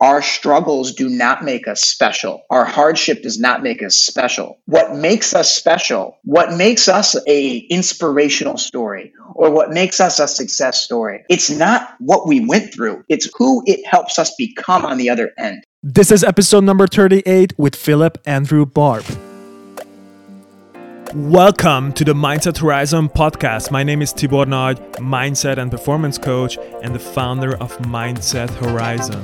Our struggles do not make us special. Our hardship does not make us special. What makes us special, what makes us a inspirational story or what makes us a success story, it's not what we went through. It's who it helps us become on the other end. This is episode number 38 with Phillip Andrew Barbb. Welcome to the Mindset Horizon podcast. My name is Tibor Nagy, mindset and performance coach, and the founder of Mindset Horizon.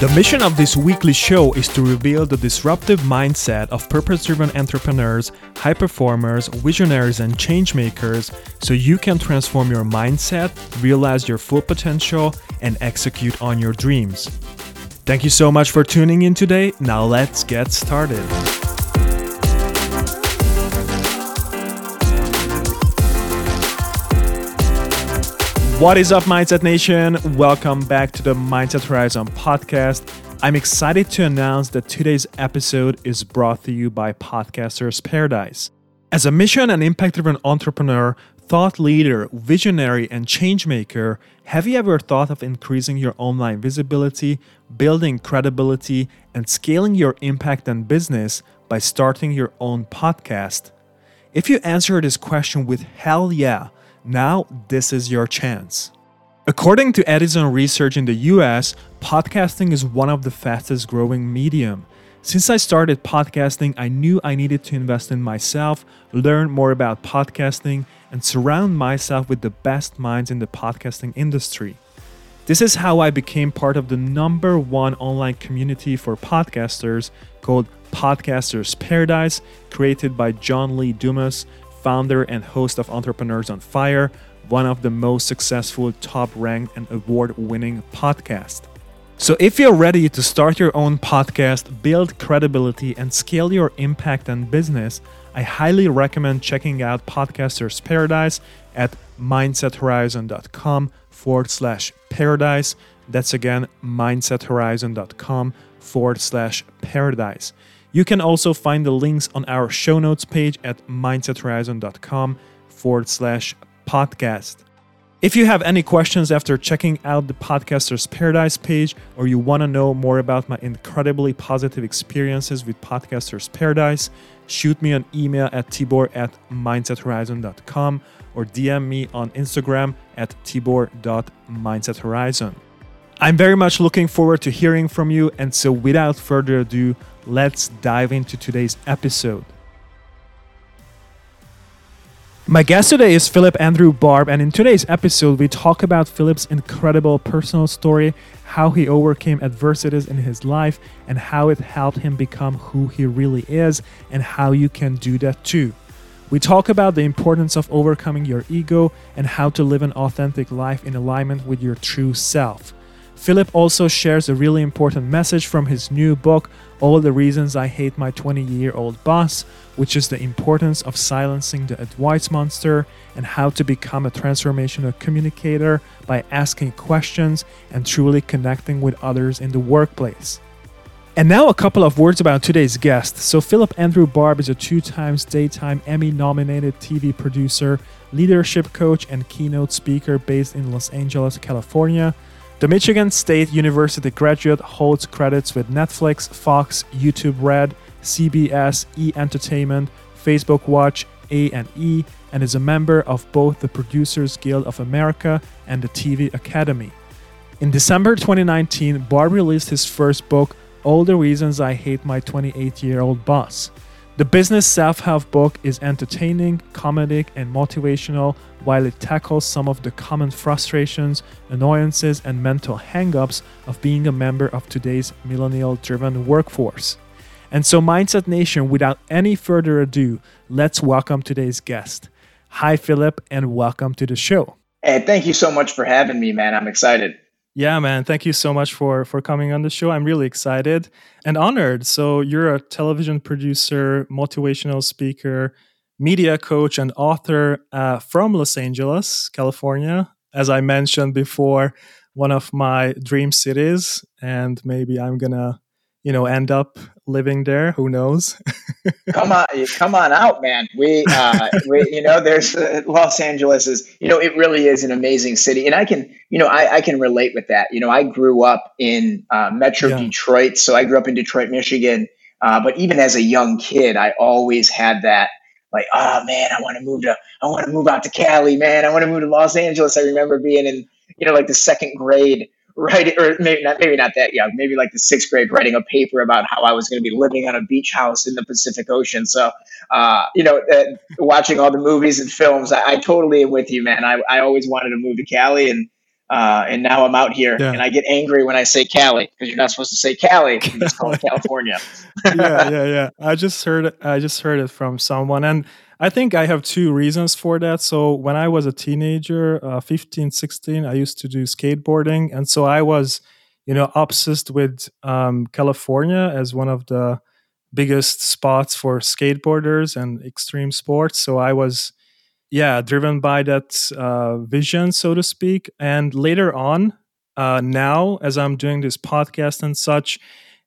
The mission of this weekly show is to reveal the disruptive mindset of purpose driven entrepreneurs, high performers, visionaries, and change makers so you can transform your mindset, realize your full potential, and execute on your dreams. Thank you so much for tuning in today. Now let's get started. What is up, Mindset Nation? Welcome back to the Mindset Horizon podcast. I'm excited to announce that today's episode is brought to you by Podcasters Paradise. As a mission and impact driven entrepreneur, thought leader, visionary, and change maker, have you ever thought of increasing your online visibility, building credibility, and scaling your impact and business by starting your own podcast? If you answer this question with hell yeah, now this is your chance. According to Edison Research in the US, podcasting is one of the fastest growing medium. Since I started podcasting, I knew I needed to invest in myself, learn more about podcasting, and surround myself with the best minds in the podcasting industry. This is how I became part of the number one online community for podcasters called Podcasters Paradise, created by John Lee Dumas, founder and host of Entrepreneurs on Fire, one of the most successful, top ranked, and award winning podcasts. So, if you're ready to start your own podcast, build credibility, and scale your impact and business, I highly recommend checking out Podcasters Paradise at mindsethorizon.com forward slash paradise. That's again mindsethorizon.com forward slash paradise. You can also find the links on our show notes page at mindsethorizon.com forward slash podcast. If you have any questions after checking out the Podcasters Paradise page, or you want to know more about my incredibly positive experiences with Podcasters Paradise, shoot me an email at tibor at mindsethorizon.com or DM me on Instagram at tibor.mindsethorizon. I'm very much looking forward to hearing from you, and so without further ado, let's dive into today's episode. My guest today is Phillip Andrew Barbb, and in today's episode, we talk about Phillip's incredible personal story, how he overcame adversities in his life, and how it helped him become who he really is, and how you can do that too. We talk about the importance of overcoming your ego and how to live an authentic life in alignment with your true self. Philip also shares a really important message from his new book, All the Reasons I Hate My 20 Year Old Boss, which is the importance of silencing the advice monster and how to become a transformational communicator by asking questions and truly connecting with others in the workplace. And now, a couple of words about today's guest. So, Phillip Andrew Barbb is a two times daytime Emmy nominated TV producer, leadership coach, and keynote speaker based in Los Angeles, California. The Michigan State University graduate holds credits with Netflix, Fox, YouTube Red, CBS, E Entertainment, Facebook Watch, A&E, and is a member of both the Producers Guild of America and the TV Academy. In December 2019, Barbb released his first book, All the Reasons I Hate My 28 Year Old Boss. The business self help book is entertaining, comedic, and motivational while it tackles some of the common frustrations, annoyances, and mental hangups of being a member of today's millennial driven workforce. And so, Mindset Nation, without any further ado, let's welcome today's guest. Hi, Phillip, and welcome to the show. Hey, thank you so much for having me, man. I'm excited. Yeah, man. Thank you so much for for coming on the show. I'm really excited and honored. So you're a television producer, motivational speaker, media coach, and author uh, from Los Angeles, California. As I mentioned before, one of my dream cities, and maybe I'm gonna, you know, end up living there. Who knows? come on, come on out, man. We, uh, we you know, there's uh, Los Angeles is, you know, it really is an amazing city, and I can, you know, I, I can relate with that. You know, I grew up in uh, Metro yeah. Detroit, so I grew up in Detroit, Michigan. Uh, but even as a young kid, I always had that like, oh man, I want to move to, I want to move out to Cali, man. I want to move to Los Angeles. I remember being in, you know, like the second grade, right? Or maybe not, maybe not that young, maybe like the sixth grade, writing a paper about how I was going to be living on a beach house in the Pacific Ocean. So, uh, you know, uh, watching all the movies and films, I, I, totally am with you, man. I, I always wanted to move to Cali and, uh, and now I'm out here, yeah. and I get angry when I say Cali because you're not supposed to say Cali. it's called California. yeah, yeah, yeah. I just heard. I just heard it from someone, and I think I have two reasons for that. So when I was a teenager, uh, 15, 16, I used to do skateboarding, and so I was, you know, obsessed with um, California as one of the biggest spots for skateboarders and extreme sports. So I was yeah, driven by that uh, vision, so to speak. And later on, uh, now as I'm doing this podcast and such,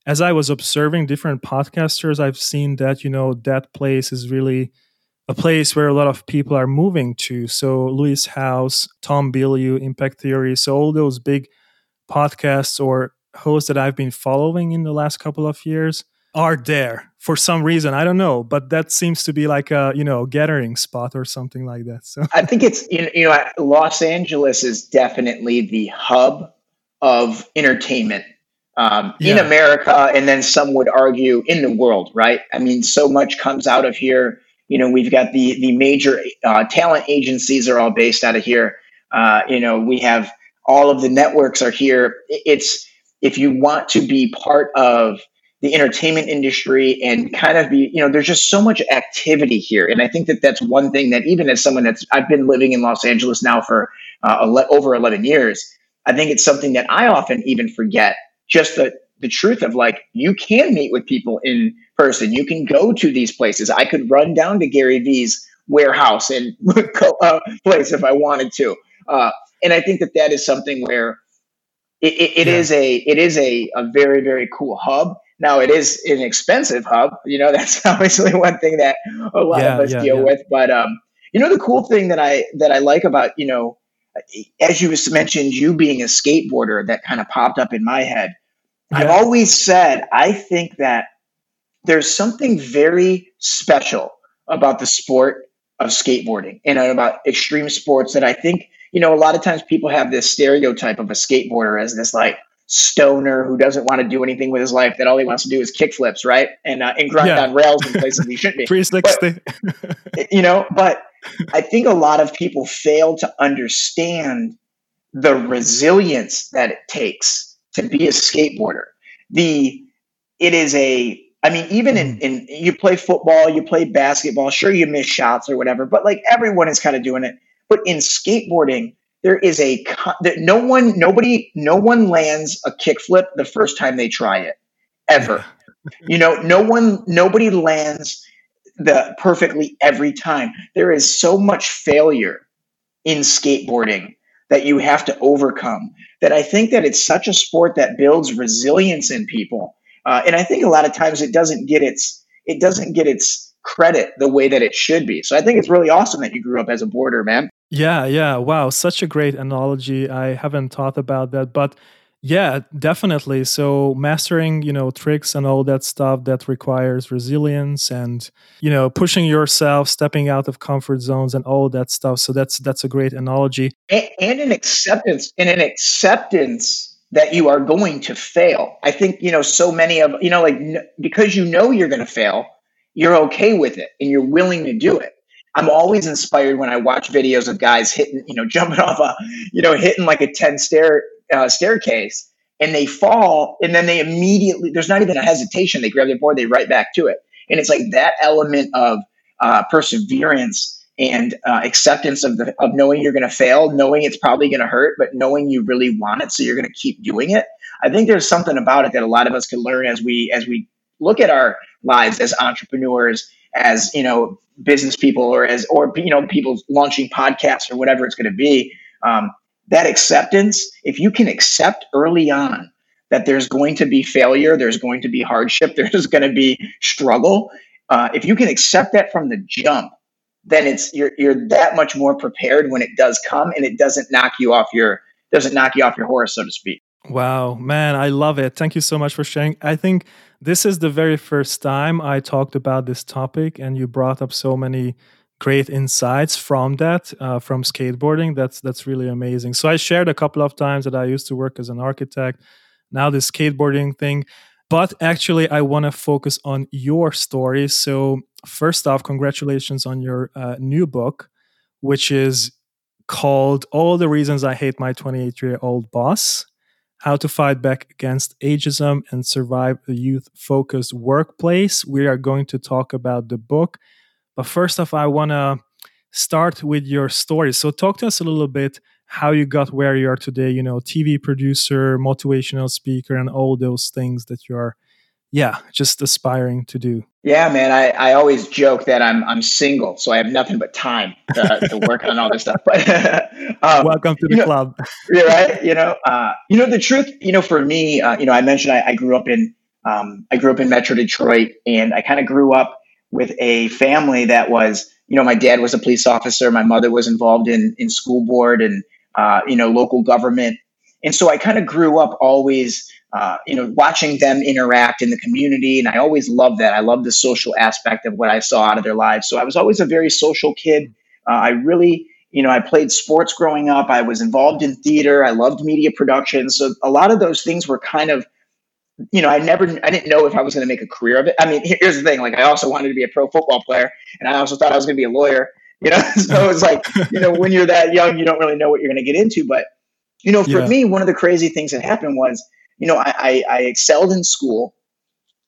as I was observing different podcasters, I've seen that you know that place is really a place where a lot of people are moving to. So Lewis Howes, Tom Bilyeu, Impact Theory, so all those big podcasts or hosts that I've been following in the last couple of years are there for some reason. I don't know, but that seems to be like a you know gathering spot or something like that. So I think it's you know Los Angeles is definitely the hub of entertainment um, yeah. in America, and then some would argue in the world. Right? I mean, so much comes out of here. You know, we've got the the major uh, talent agencies are all based out of here. Uh, you know, we have all of the networks are here. It's if you want to be part of the entertainment industry and kind of be, you know, there's just so much activity here. And I think that that's one thing that even as someone that's, I've been living in Los Angeles now for uh, over 11 years, I think it's something that I often even forget just the, the truth of like, you can meet with people in person. You can go to these places. I could run down to Gary Vee's warehouse and uh, place if I wanted to. Uh, and I think that that is something where it, it, it yeah. is a it is a, a very very cool hub now it is an expensive hub. You know, that's obviously one thing that a lot yeah, of us yeah, deal with. But um, you know, the cool thing that I that I like about you know, as you mentioned, you being a skateboarder, that kind of popped up in my head. I've always said I think that there's something very special about the sport of skateboarding and about extreme sports that I think you know a lot of times people have this stereotype of a skateboarder as this like stoner who doesn't want to do anything with his life that all he wants to do is kick flips right? And uh, and grind yeah. on rails in places he shouldn't be. 360 but, you know but i think a lot of people fail to understand the resilience that it takes to be a skateboarder. The it is a i mean even in, mm. in you play football you play basketball sure you miss shots or whatever but like everyone is kind of doing it. But in skateboarding there is a that no one nobody no one lands a kickflip the first time they try it ever. You know no one nobody lands the perfectly every time. There is so much failure in skateboarding that you have to overcome that i think that it's such a sport that builds resilience in people uh, and i think a lot of times it doesn't get its it doesn't get its credit the way that it should be so i think it's really awesome that you grew up as a border man yeah, yeah. Wow, such a great analogy. I haven't thought about that, but yeah, definitely. So mastering, you know, tricks and all that stuff that requires resilience and, you know, pushing yourself, stepping out of comfort zones and all that stuff. So that's that's a great analogy. And, and an acceptance and an acceptance that you are going to fail. I think, you know, so many of, you know, like because you know you're going to fail, you're okay with it and you're willing to do it. I'm always inspired when I watch videos of guys hitting, you know, jumping off a, you know, hitting like a 10 stair uh, staircase and they fall and then they immediately, there's not even a hesitation. They grab their board, they right back to it. And it's like that element of uh, perseverance and uh, acceptance of the, of knowing you're going to fail, knowing it's probably going to hurt, but knowing you really want it. So you're going to keep doing it. I think there's something about it that a lot of us can learn as we, as we look at our lives as entrepreneurs as you know business people or as or you know people launching podcasts or whatever it's going to be um, that acceptance if you can accept early on that there's going to be failure, there's going to be hardship, there's going to be struggle. Uh, if you can accept that from the jump, then it's you're you're that much more prepared when it does come, and it doesn't knock you off your doesn't knock you off your horse, so to speak. Wow, man, I love it. Thank you so much for sharing. I think this is the very first time I talked about this topic, and you brought up so many great insights from that uh, from skateboarding that's that's really amazing so i shared a couple of times that i used to work as an architect now the skateboarding thing but actually i want to focus on your story so first off congratulations on your uh, new book which is called all the reasons i hate my 28 year old boss how to fight back against ageism and survive a youth focused workplace we are going to talk about the book but first off, I want to start with your story. So, talk to us a little bit how you got where you are today. You know, TV producer, motivational speaker, and all those things that you are, yeah, just aspiring to do. Yeah, man. I, I always joke that I'm I'm single, so I have nothing but time to, to work on all this stuff. But um, welcome to the know, club. yeah, right. You know, uh, you know the truth. You know, for me, uh, you know, I mentioned I, I grew up in um, I grew up in Metro Detroit, and I kind of grew up with a family that was, you know, my dad was a police officer, my mother was involved in in school board and uh, you know local government, and so I kind of grew up always. Uh, you know, watching them interact in the community, and I always loved that. I love the social aspect of what I saw out of their lives. So I was always a very social kid. Uh, I really, you know, I played sports growing up. I was involved in theater. I loved media production. So a lot of those things were kind of you know, I never, I didn't know if I was going to make a career of it. I mean, here's the thing: like, I also wanted to be a pro football player, and I also thought I was going to be a lawyer. You know, so it's like, you know, when you're that young, you don't really know what you're going to get into. But, you know, for yeah. me, one of the crazy things that happened was, you know, I, I, I excelled in school,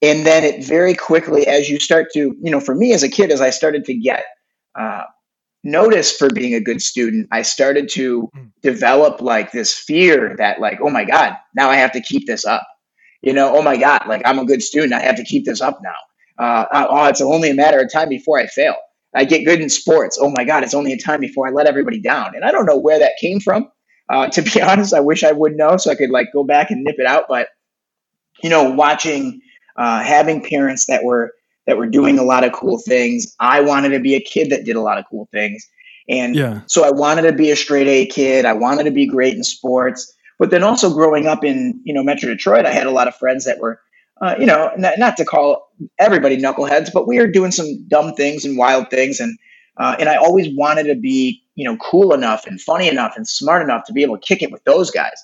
and then it very quickly, as you start to, you know, for me as a kid, as I started to get uh, notice for being a good student, I started to hmm. develop like this fear that, like, oh my God, now I have to keep this up you know, oh my God, like I'm a good student. I have to keep this up now. Uh, oh, it's only a matter of time before I fail. I get good in sports. Oh my God, it's only a time before I let everybody down. And I don't know where that came from. Uh, to be honest, I wish I would know so I could like go back and nip it out. But you know, watching, uh, having parents that were that were doing a lot of cool things. I wanted to be a kid that did a lot of cool things. And yeah. so I wanted to be a straight A kid. I wanted to be great in sports. But then also growing up in you know Metro Detroit, I had a lot of friends that were, uh, you know, not, not, to call everybody knuckleheads, but we were doing some dumb things and wild things, and uh, and I always wanted to be you know cool enough and funny enough and smart enough to be able to kick it with those guys.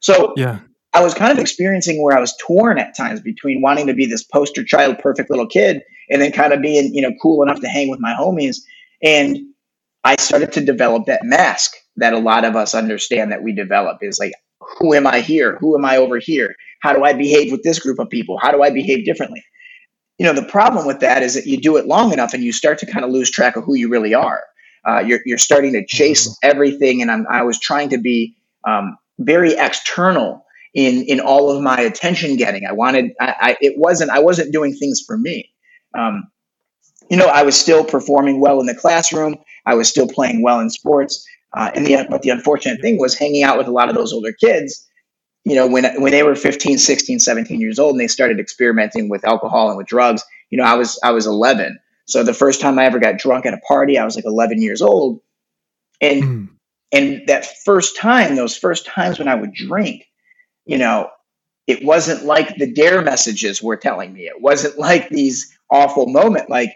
So yeah. I was kind of experiencing where I was torn at times between wanting to be this poster child, perfect little kid, and then kind of being you know cool enough to hang with my homies. And I started to develop that mask that a lot of us understand that we develop is like who am I here? Who am I over here? How do I behave with this group of people? How do I behave differently? You know, the problem with that is that you do it long enough and you start to kind of lose track of who you really are. Uh, you're, you're starting to chase mm-hmm. everything. And I'm, I was trying to be um, very external in, in all of my attention getting. I wanted, I, I, it wasn't, I wasn't doing things for me. Um, you know, I was still performing well in the classroom. I was still playing well in sports. Uh, and the but the unfortunate thing was hanging out with a lot of those older kids. You know, when when they were 15, 16, 17 years old and they started experimenting with alcohol and with drugs, you know, I was I was 11. So the first time I ever got drunk at a party, I was like 11 years old. And mm. and that first time, those first times when I would drink, you know, it wasn't like the dare messages were telling me. It wasn't like these awful moment like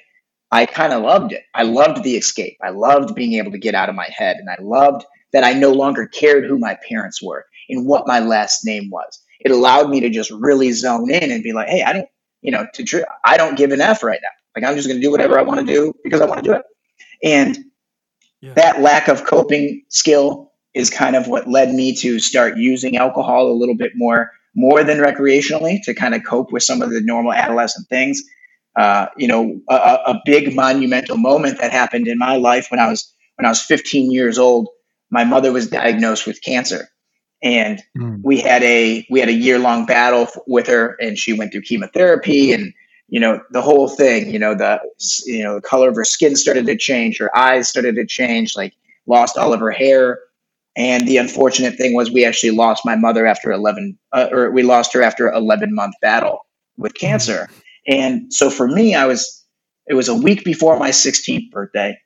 I kind of loved it. I loved the escape. I loved being able to get out of my head. And I loved that I no longer cared who my parents were and what my last name was. It allowed me to just really zone in and be like, hey, I don't, you know, to tr- I don't give an F right now. Like I'm just going to do whatever I want to do because I want to do it. And yeah. that lack of coping skill is kind of what led me to start using alcohol a little bit more, more than recreationally to kind of cope with some of the normal adolescent things uh, you know, a, a, big monumental moment that happened in my life when I was when I was 15 years old. My mother was diagnosed with cancer, and mm. we had a we had a year long battle with her, and she went through chemotherapy, and you know the whole thing. You know the you know the color of her skin started to change, her eyes started to change, like lost all of her hair, And the unfortunate thing was we actually lost my mother after 11, uh, or we lost her after 11 month battle with mm-hmm. cancer. And so for me, I was, it was a week before my 16th birthday.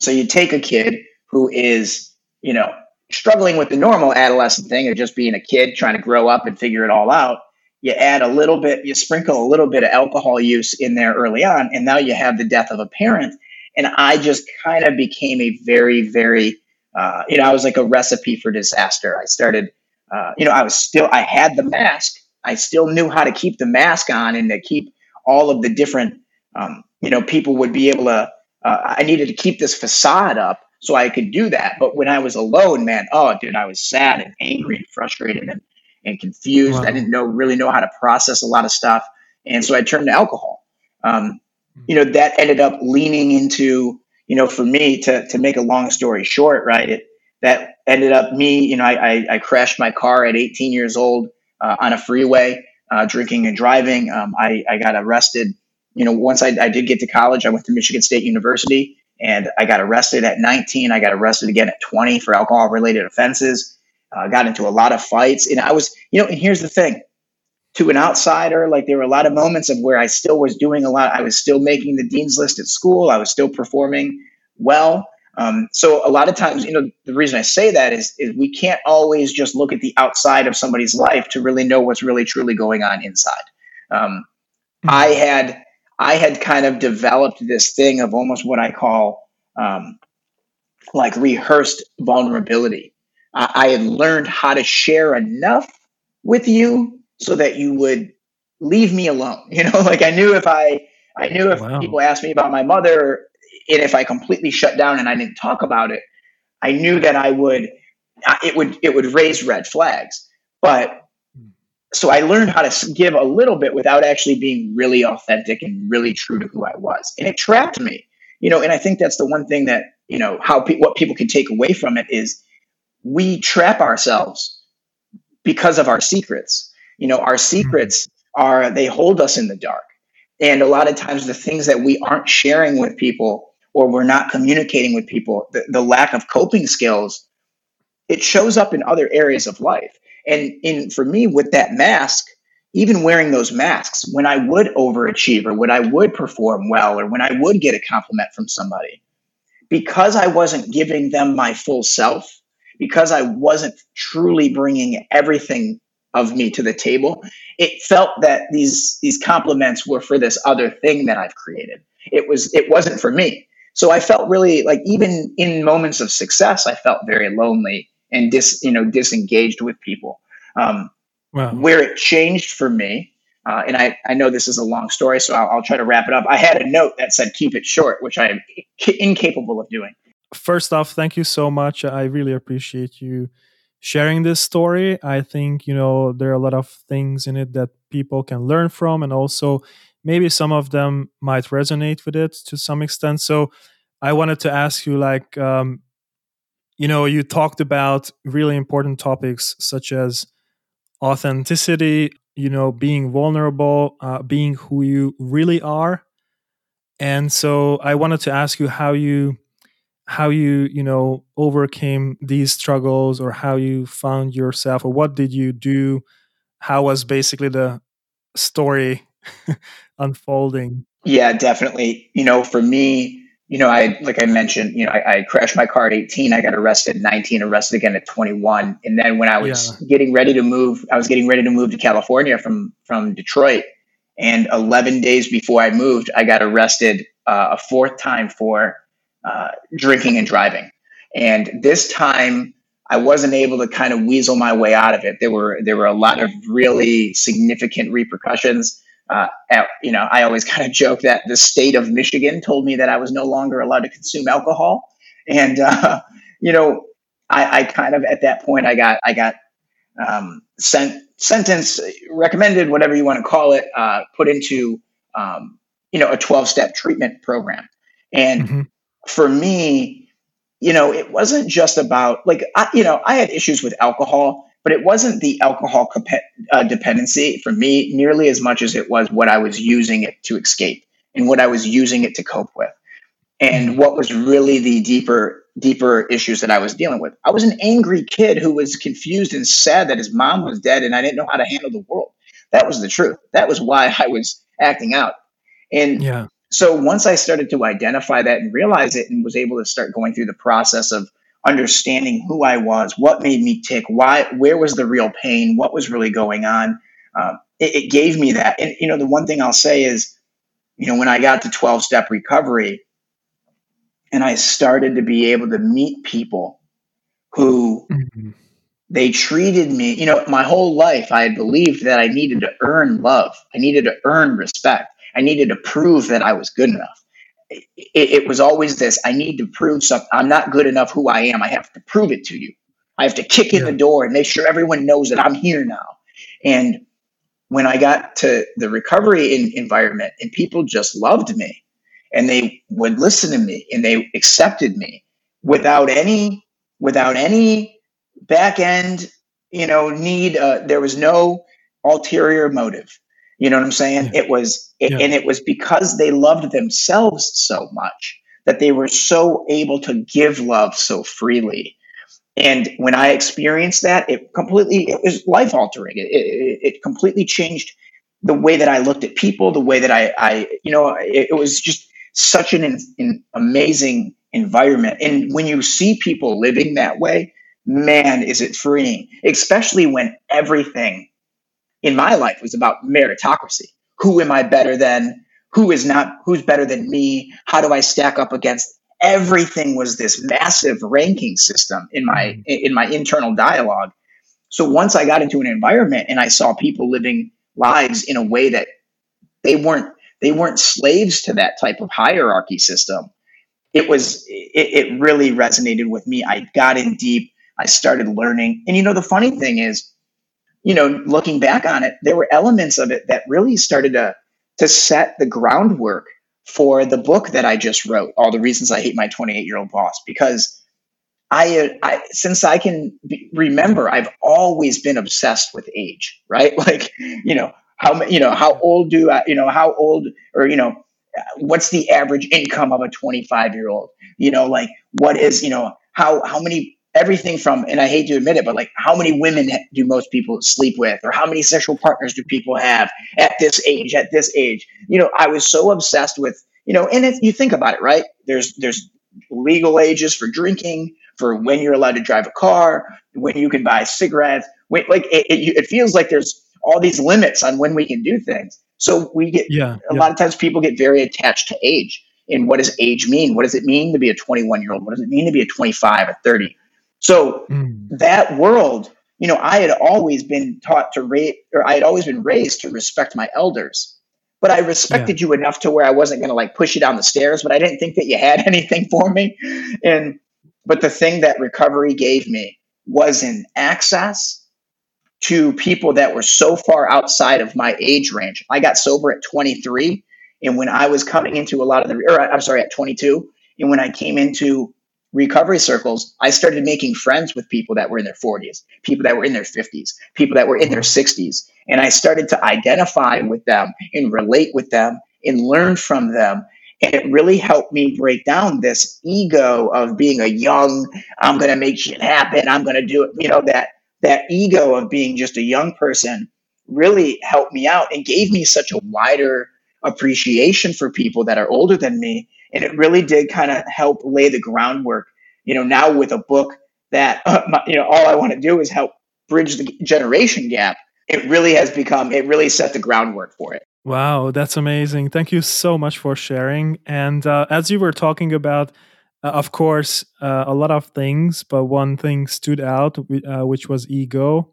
So you take a kid who is, you know, struggling with the normal adolescent thing of just being a kid trying to grow up and figure it all out. You add a little bit, you sprinkle a little bit of alcohol use in there early on, and now you have the death of a parent. And I just kind of became a very, very, uh, you know, I was like a recipe for disaster. I started, uh, you know, I was still, I had the mask. I still knew how to keep the mask on and to keep all of the different, um, you know, people would be able to, uh, I needed to keep this facade up so I could do that. But when I was alone, man, oh, dude, I was sad and angry and frustrated and, and confused. Wow. I didn't know really know how to process a lot of stuff. And so I turned to alcohol. Um, you know, that ended up leaning into, you know, for me to, to make a long story short, right? It, that ended up me, you know, I, I, I crashed my car at 18 years old uh, on a freeway, uh, drinking and driving. Um, I, I got arrested. You know, once I, I did get to college, I went to Michigan State University and I got arrested at 19. I got arrested again at 20 for alcohol related offenses. Uh, got into a lot of fights. And I was, you know, and here's the thing to an outsider, like there were a lot of moments of where I still was doing a lot. I was still making the dean's list at school. I was still performing well. Um, so a lot of times, you know, the reason I say that is, is we can't always just look at the outside of somebody's life to really know what's really truly going on inside. Um, mm-hmm. I had I had kind of developed this thing of almost what I call um, like rehearsed vulnerability. I, I had learned how to share enough with you so that you would leave me alone. You know, like I knew if I I knew if wow. people asked me about my mother and if I completely shut down and I didn't talk about it, I knew that I would it would it would raise red flags. But so I learned how to give a little bit without actually being really authentic and really true to who I was. And it trapped me, you know, and I think that's the one thing that, you know, how pe- what people can take away from it is we trap ourselves because of our secrets. You know, our mm-hmm. secrets are, they hold us in the dark. And a lot of times the things that we aren't sharing with people or we're not communicating with people, the, the lack of coping skills, it shows up in other areas of life and in for me with that mask, even wearing those masks, when I would overachieve or when I would perform well or when I would get a compliment from somebody, because I wasn't giving them my full self, because I wasn't truly bringing everything of me to the table, it felt that these these compliments were for this other thing that I've created. It was it wasn't for me. So I felt really like even in moments of success, I felt very lonely and dis you know disengaged with people. Um, wow. Where it changed for me, uh, and I, I know this is a long story, so I'll, I'll try to wrap it up. I had a note that said "keep it short," which I am incapable of doing. First off, thank you so much. I really appreciate you sharing this story. I think you know there are a lot of things in it that people can learn from, and also maybe some of them might resonate with it to some extent. So I wanted to ask you, like, um, you know you talked about really important topics such as authenticity you know being vulnerable uh, being who you really are. And so i wanted to ask you how you how you you know overcame these struggles or how you found yourself or what did you do? How was basically the story unfolding? Yeah definitely. You know for me you know, I like I mentioned, you know, I, I, crashed my car at 18. I got arrested at 19, arrested again at 21. And then when I was yeah. getting ready to move, I was getting ready to move to California from from Detroit. And 11 days before I moved, I got arrested uh, a fourth time for uh, drinking and driving. And this time, I wasn't able to kind of weasel my way out of it. There were there were a lot of really significant repercussions uh, at, you know, I always kind of joke that the state of Michigan told me that I was no longer allowed to consume alcohol, and uh, you know, I, I, kind of at that point I got I got um, sent sentence recommended whatever you want to call it uh, put into um, you know a twelve step treatment program, and mm-hmm. for me, you know, it wasn't just about like I, you know I had issues with alcohol but it wasn't the alcohol comp- uh, dependency for me nearly as much as it was what I was using it to escape and what I was using it to cope with. And what was really the deeper deeper issues that I was dealing with. I was an angry kid who was confused and sad that his mom was dead and I didn't know how to handle the world. That was the truth. That was why I was acting out. And yeah. so once I started to identify that and realize it and was able to start going through the process of understanding who I was, what made me tick, why, where was the real pain, what was really going on, um, it, it gave me that. And, you know, the one thing I'll say is, you know, when I got to 12 step recovery and I started to be able to meet people who mm-hmm. they treated me, you know, my whole life I had believed that I needed to earn love. I needed to earn respect. I needed to prove that I was good enough. It, it, was always this I need to prove something. I'm not good enough who I am. I have to prove it to you. I have to kick in the door and make sure everyone knows that I'm here now. And when I got to the recovery in, environment and people just loved me and they would listen to me and they accepted me without any without any back end you know need uh, there was no ulterior motive you know what i'm saying yeah. it was it, yeah. and it was because they loved themselves so much that they were so able to give love so freely and when I experienced that, it completely it was life altering. It, it, it, completely changed the way that I looked at people, the way that I, I you know, it, it was just such an, an amazing environment. And when you see people living that way, man, is it freeing, especially when everything in my life was about meritocracy. Who am I better than? Who is not? Who's better than me? How do I stack up against everything was this massive ranking system in my mm-hmm. in my internal dialogue so once i got into an environment and i saw people living lives in a way that they weren't they weren't slaves to that type of hierarchy system it was it, it really resonated with me i got in deep i started learning and you know the funny thing is you know looking back on it there were elements of it that really started to to set the groundwork for the book that I just wrote, All the Reasons I Hate My 28 Year Old Boss, because I, I, since I can be, remember, I've always been obsessed with age, right? Like, you know, how, you know, how old do I, you know, how old or, you know, what's the average income of a 25 year old? You know, like what is, you know, how, how many everything from, and I hate to admit it, but like how many women do most people sleep with, or how many sexual partners do people have at this age, at this age? You know, I was so obsessed with, you know, and if you think about it, right? There's there's legal ages for drinking, for when you're allowed to drive a car, when you can buy cigarettes. When, like it, it, it feels like there's all these limits on when we can do things. So we get yeah, a yeah. lot of times people get very attached to age. And what does age mean? What does it mean to be a 21 year old? What does it mean to be a 25 a 30? So mm. that world, you know, I had always been taught to rate, or I had always been raised to respect my elders. But I respected yeah. you enough to where I wasn't going to like push you down the stairs, but I didn't think that you had anything for me. And, but the thing that recovery gave me was an access to people that were so far outside of my age range. I got sober at 23. And when I was coming into a lot of the, or I'm sorry, at 22. And when I came into recovery circles, I started making friends with people that were in their 40s, people that were in their 50s, people that were in their 60s. And I started to identify with them and relate with them and learn from them. And it really helped me break down this ego of being a young, I'm going to make shit happen. I'm going to do it. You know, that, that ego of being just a young person really helped me out and gave me such a wider appreciation for people that are older than me and it really did kind of help lay the groundwork. You know, now with a book that uh, my, you know all I want to do is help bridge the generation gap. It really has become. It really set the groundwork for it. Wow, that's amazing. Thank you so much for sharing. And uh, as you were talking about, uh, of course, uh, a lot of things, but one thing stood out, uh, which was ego.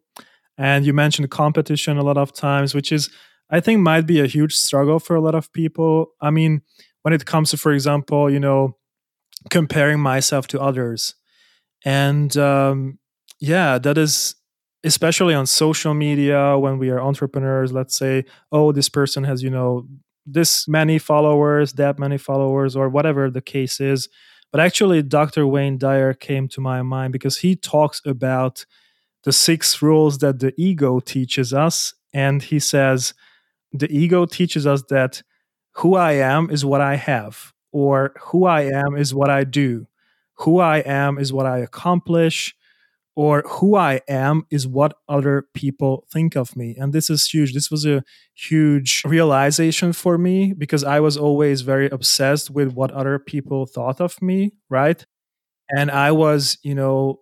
And you mentioned competition a lot of times, which is, I think, might be a huge struggle for a lot of people. I mean, when it comes to, for example, you know, comparing myself to others. And um, yeah, that is especially on social media when we are entrepreneurs. Let's say, oh, this person has, you know, this many followers, that many followers, or whatever the case is. But actually, Dr. Wayne Dyer came to my mind because he talks about the six rules that the ego teaches us. And he says the ego teaches us that who I am is what I have, or who I am is what I do. who I am is what I accomplish, or who I am is what other people think of me. And this is huge. This was a huge realization for me because I was always very obsessed with what other people thought of me, right? And I was, you know,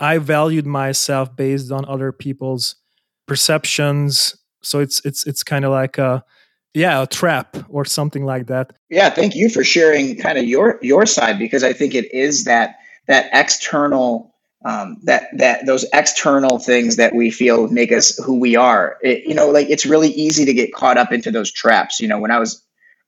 I valued myself based on other people's perceptions. So it's it's it's kind of like a yeah, a trap or something like that. Yeah, thank you for sharing kind of your your side because I think it is that that external um, that that those external things that we feel make us who we are. It, you know, like it's really easy to get caught up into those traps. You know, when I was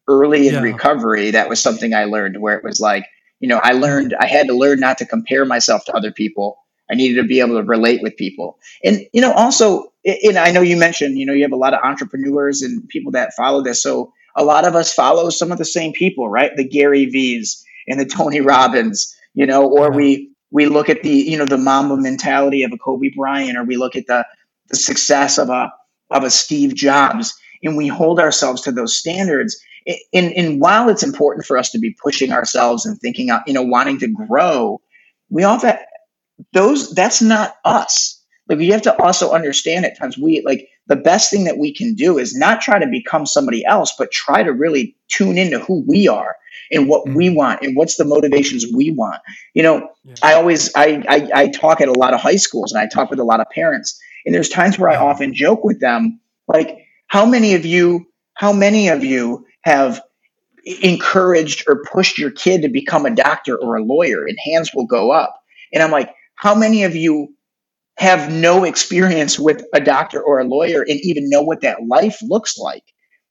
early in yeah. recovery, that was something I learned where it was like, you know, I learned I had to learn not to compare myself to other people. I needed to be able to relate with people, and you know, also, and I know you mentioned, you know, you have a lot of entrepreneurs and people that follow this. So a lot of us follow some of the same people, right? The Gary Vee's and the Tony Robbins, you know, or we we look at the you know the Mamba mentality of a Kobe Bryant, or we look at the the success of a of a Steve Jobs, and we hold ourselves to those standards. And, and while it's important for us to be pushing ourselves and thinking, uh, you know, wanting to grow, we often those that's not us. Like you have to also understand at times we like the best thing that we can do is not try to become somebody else, but try to really tune into who we are and what mm-hmm. we want and what's the motivations we want. You know, yeah. I always I, I I talk at a lot of high schools and I talk with a lot of parents, and there's times where I often joke with them, like, how many of you, how many of you have encouraged or pushed your kid to become a doctor or a lawyer and hands will go up. And I'm like, how many of you have no experience with a doctor or a lawyer and even know what that life looks like?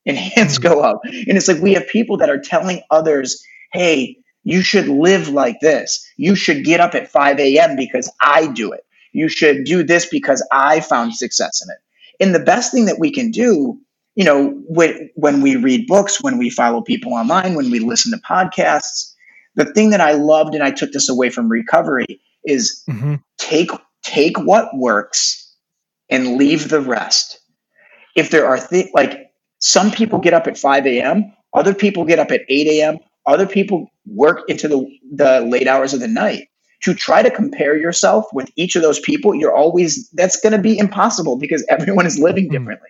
and hands mm-hmm. go up. And it's like we have people that are telling others, hey, you should live like this. You should get up at 5 a.m. because I do it. You should do this because I found success in it. And the best thing that we can do, you know, when, when we read books, when we follow people online, when we listen to podcasts, the thing that I loved and I took this away from recovery is mm-hmm. take take what works and leave the rest. If there are things like some people get up at 5 a.m., other people get up at 8 a.m., other people work into the, the late hours of the night. To try to compare yourself with each of those people, you're always, that's going to be impossible because everyone is living hmm. differently.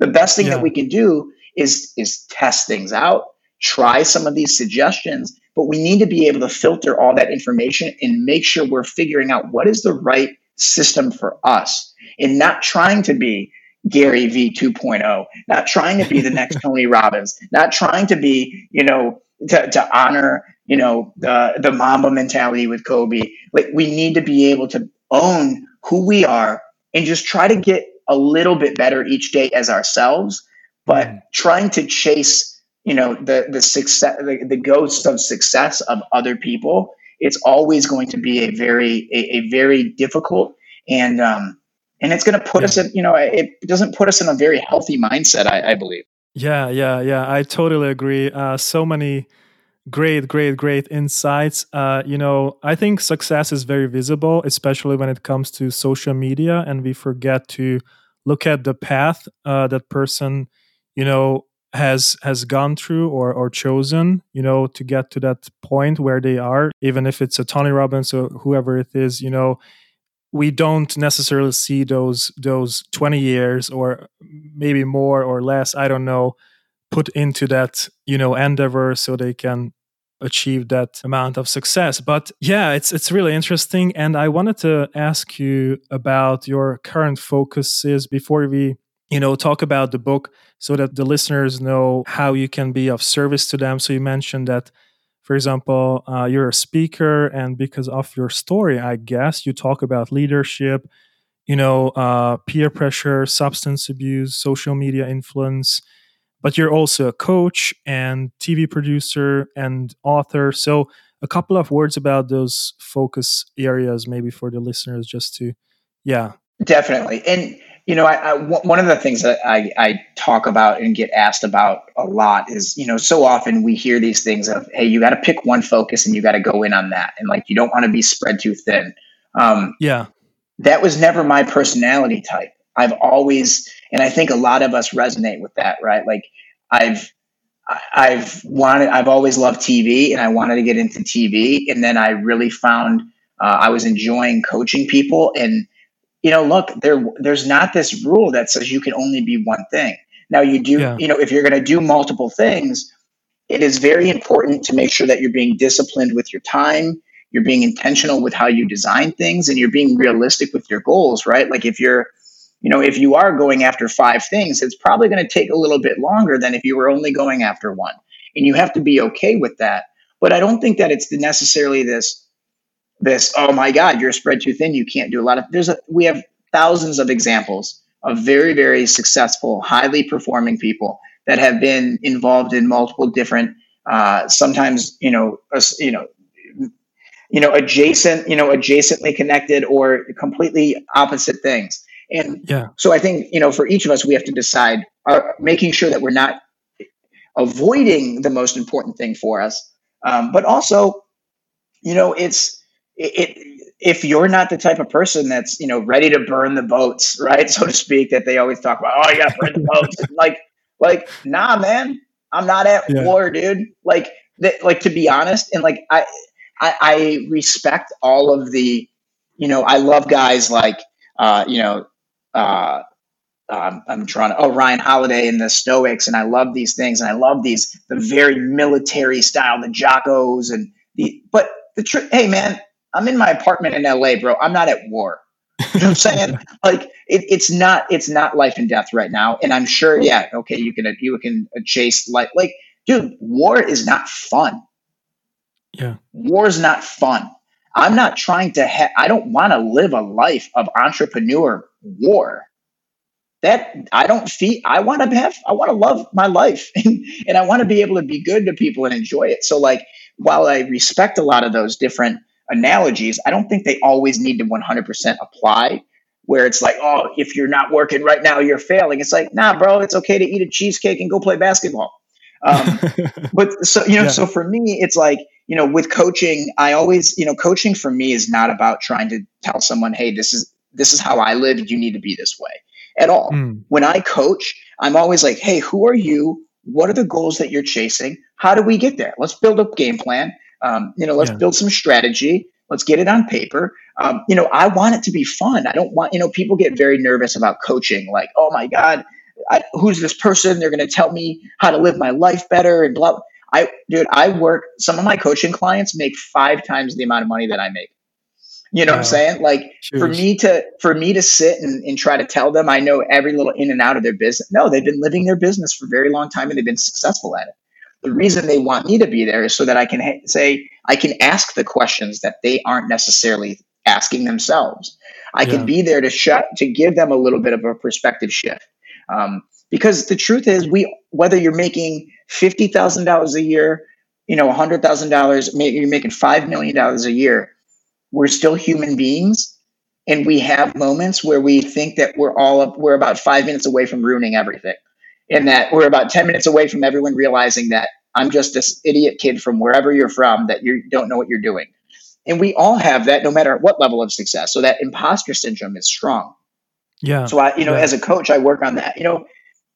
The best thing yeah. that we can do is, is test things out, try some of these suggestions, but we need to be able to filter all that information and make sure we're figuring out what is the right system for us in not trying to be Gary Vee 2.0, not trying to be the next Tony Robbins, not trying to be, you know, to, to honor, you know, the, the Mamba mentality with Kobe. Like we need to be able to own who we are and just try to get a little bit better each day as ourselves, but mm. trying to chase, you know, the, the success, the, the ghost of success of other people. It's always going to be a very, a, a very difficult and, um, and it's going to put yeah. us in you know it doesn't put us in a very healthy mindset i, I believe. Yeah yeah yeah. I totally agree. Uh, so many great great great insights. Uh, you know i think success is very visible especially when it comes to social media and we forget to look at the path uh, that person you know has has gone through or or chosen you know to get to that point where they are even if it's a tony robbins or whoever it is you know we don't necessarily see those those 20 years or maybe more or less i don't know put into that you know endeavor so they can achieve that amount of success. But yeah it's it's really interesting and i wanted to ask you about your current focuses before we you know talk about the book so that the listeners know how you can be of service to them so you mentioned that for example, uh, you're a speaker, and because of your story, I guess you talk about leadership, you know, uh, peer pressure, substance abuse, social media influence, but you're also a coach and TV producer and author. So, a couple of words about those focus areas, maybe for the listeners, just to, yeah. Definitely. And you know, I, I, one of the things that I, I talk about and get asked about a lot is, you know, so often we hear these things of, hey, you got to pick one focus and you got to go in on that, and like you don't want to be spread too thin. Um, yeah, that was never my personality type. I've always, and I think a lot of us resonate with that, right? Like I've I've wanted, I've always loved TV and I wanted to get into TV. And then I really found uh, I was enjoying coaching people. And, you know, look, there, there's not this rule that says you can only be one thing. Now, you do, yeah. you know, if you're going to do multiple things, it is very important to make sure that you're being disciplined with your time, you're being intentional with how you design things, and you're being realistic with your goals, right? Like if you're, you know, if you are going after five things, it's probably going to take a little bit longer than if you were only going after one. And you have to be okay with that. But I don't think that it's necessarily this, this, oh my God, you're spread too thin. You can't do a lot of, there's a, we have thousands of examples of very, very successful, highly performing people that have been involved in multiple different, uh, sometimes, you know, uh, you know, you know, adjacent, you know, adjacently connected or completely opposite things. And yeah. so I think, you know, for each of us, we have to decide, uh, making sure that we're not avoiding the most important thing for us. Um, but also, you know, it's, it, it, if you're not the type of person that's, you know, ready to burn the boats, right? So to speak, that they always talk about, oh, you got to burn the boats. like, like, nah, man, I'm not at yeah. war, dude. Like, th- like to be honest, and like, I, I, I respect all of the, you know, I love guys like, uh, you know, uh, um, I'm trying to, oh, Ryan Holiday and the Stoics, and I love these things, and I love these, the very military style, the Jockos, and the, but the truth, hey, man, I'm in my apartment in LA, bro. I'm not at war. You know what I'm saying? like it, it's not it's not life and death right now. And I'm sure, yeah, okay, you can you can chase like like dude, war is not fun. Yeah. War is not fun. I'm not trying to ha- I don't want to live a life of entrepreneur war. That I don't feel I want to have I want to love my life and, and I want to be able to be good to people and enjoy it. So like while I respect a lot of those different analogies, I don't think they always need to 100% apply. Where it's like, oh, if you're not working right now, you're failing. It's like, nah, bro, it's okay to eat a cheesecake and go play basketball. Um, but so you know, yeah. so for me, it's like you know, with coaching, I always you know, coaching for me is not about trying to tell someone, hey, this is this is how I live. You need to be this way at all. Mm. When I coach, I'm always like, hey, who are you? What are the goals that you're chasing? How do we get there? Let's build a game plan. Um, you know, let's yeah. build some strategy. Let's get it on paper. Um, you know, I want it to be fun. I don't want, you know, people get very nervous about coaching, like, oh my God, I, who's this person? They're going to tell me how to live my life better and blah. I, dude, I work, some of my coaching clients make five times the amount of money that I make. You know what I'm saying? Like Cheers. for me to for me to sit and, and try to tell them I know every little in and out of their business. No, they've been living their business for a very long time and they've been successful at it. The reason they want me to be there is so that I can ha- say, I can ask the questions that they aren't necessarily asking themselves. I yeah. can be there to shut, to give them a little bit of a perspective shift. Um, because the truth is, we whether you're making fifty thousand dollars a year, you know, hundred thousand dollars, maybe you're making five million dollars a year, we're still human beings, and we have moments where we think that we're all up, we're about five minutes away from ruining everything in that we're about 10 minutes away from everyone realizing that I'm just this idiot kid from wherever you're from that you don't know what you're doing. And we all have that no matter what level of success. So that imposter syndrome is strong. Yeah. So I, you know, yeah. as a coach, I work on that. You know,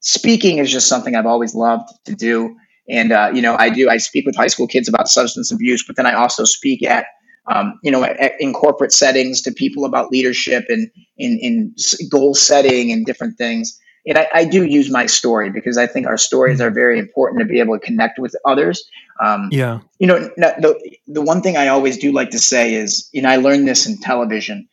speaking is just something I've always loved to do. And, uh, you know, I do, I speak with high school kids about substance abuse, but then I also speak at, um, you know, in corporate settings to people about leadership and in, in goal setting and different things and I, I, do use my story because I think our stories are very important to be able to connect with others. Um, yeah. You know, the, the one thing I always do like to say is, you know, I learned this in television.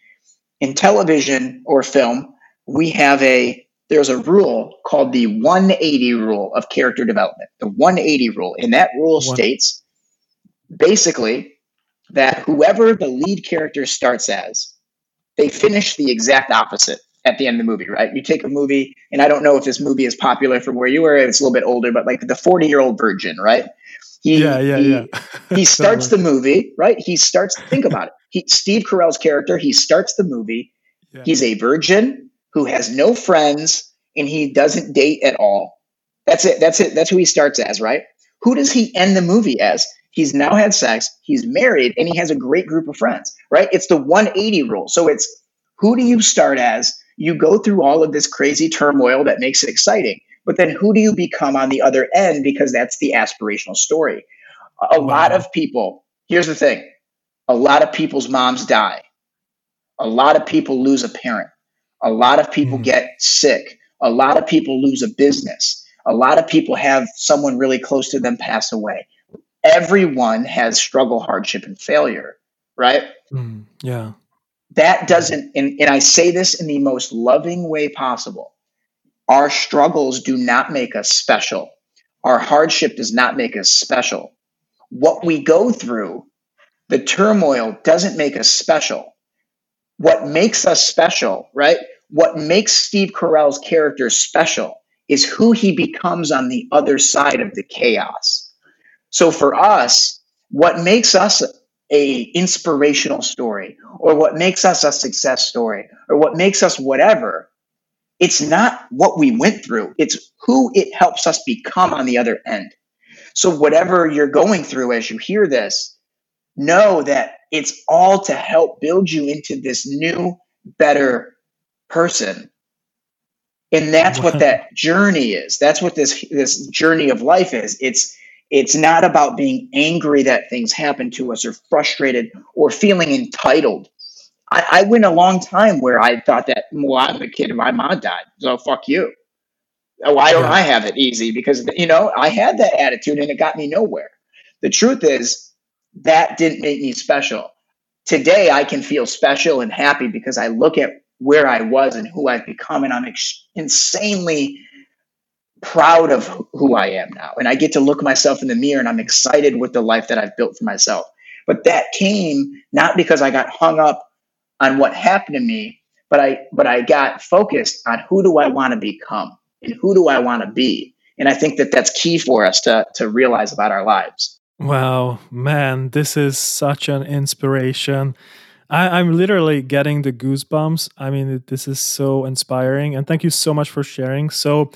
In television or film, we have a, there's a rule called the 180 rule of character development. The 180 rule. And that rule One. states basically that whoever the lead character starts as, they finish the exact opposite at the end of the movie, right? You take a movie, and I don't know if this movie is popular from where you were. It's a little bit older, but like the Forty Year Old Virgin, right? He, yeah, yeah, he, yeah. he starts the movie, right? He starts. Think about it. He, Steve Carell's character. He starts the movie. Yeah. He's a virgin who has no friends, and he doesn't date at all. That's it. That's it. That's who he starts as, right? Who does he end the movie as? He's now had sex. He's married, and he has a great group of friends, right? It's the 180 rule. So it's who do you start as? You go through all of this crazy turmoil that makes it exciting. But then who do you become on the other end? Because that's the aspirational story. A wow. lot of people, here's the thing a lot of people's moms die, a lot of people lose a parent, a lot of people mm. get sick, a lot of people lose a business, a lot of people have someone really close to them pass away. Everyone has struggle, hardship, and failure, right? Mm. Yeah that doesn't, and, and I say this in the most loving way possible. Our struggles do not make us special. Our hardship does not make us special. What we go through, the turmoil doesn't make us special. What makes us special, right? What makes Steve Carell's character special is who he becomes on the other side of the chaos. So for us, what makes us a inspirational story or what makes us a success story or what makes us whatever it's not what we went through. It's who it helps us become on the other end. So whatever you're going through as you hear this know that it's all to help build you into this new better person. And that's what that journey is. That's what this this journey of life is. It's it's not about being angry that things happen to us or frustrated or feeling entitled. I, I went a long time where I thought that, well, I'm a kid and my mom died, so fuck you. Oh, why don't I have it easy? Because, you know, I had that attitude and it got me nowhere. The truth is, that didn't make me special. Today, I can feel special and happy because I look at where I was and who I've become, and I'm ex- insanely proud of who I am now. And I get to look myself in the mirror and I'm excited with the life that I've built for myself. But that came not because I got hung up on what happened to me, but I but I got focused on who do I want to become and who do I want to be. And I think that that's key for us to to realize about our lives. Wow, man, this is such an inspiration. I, am literally getting the goosebumps. I mean, this is so inspiring. And thank you so much for sharing. So,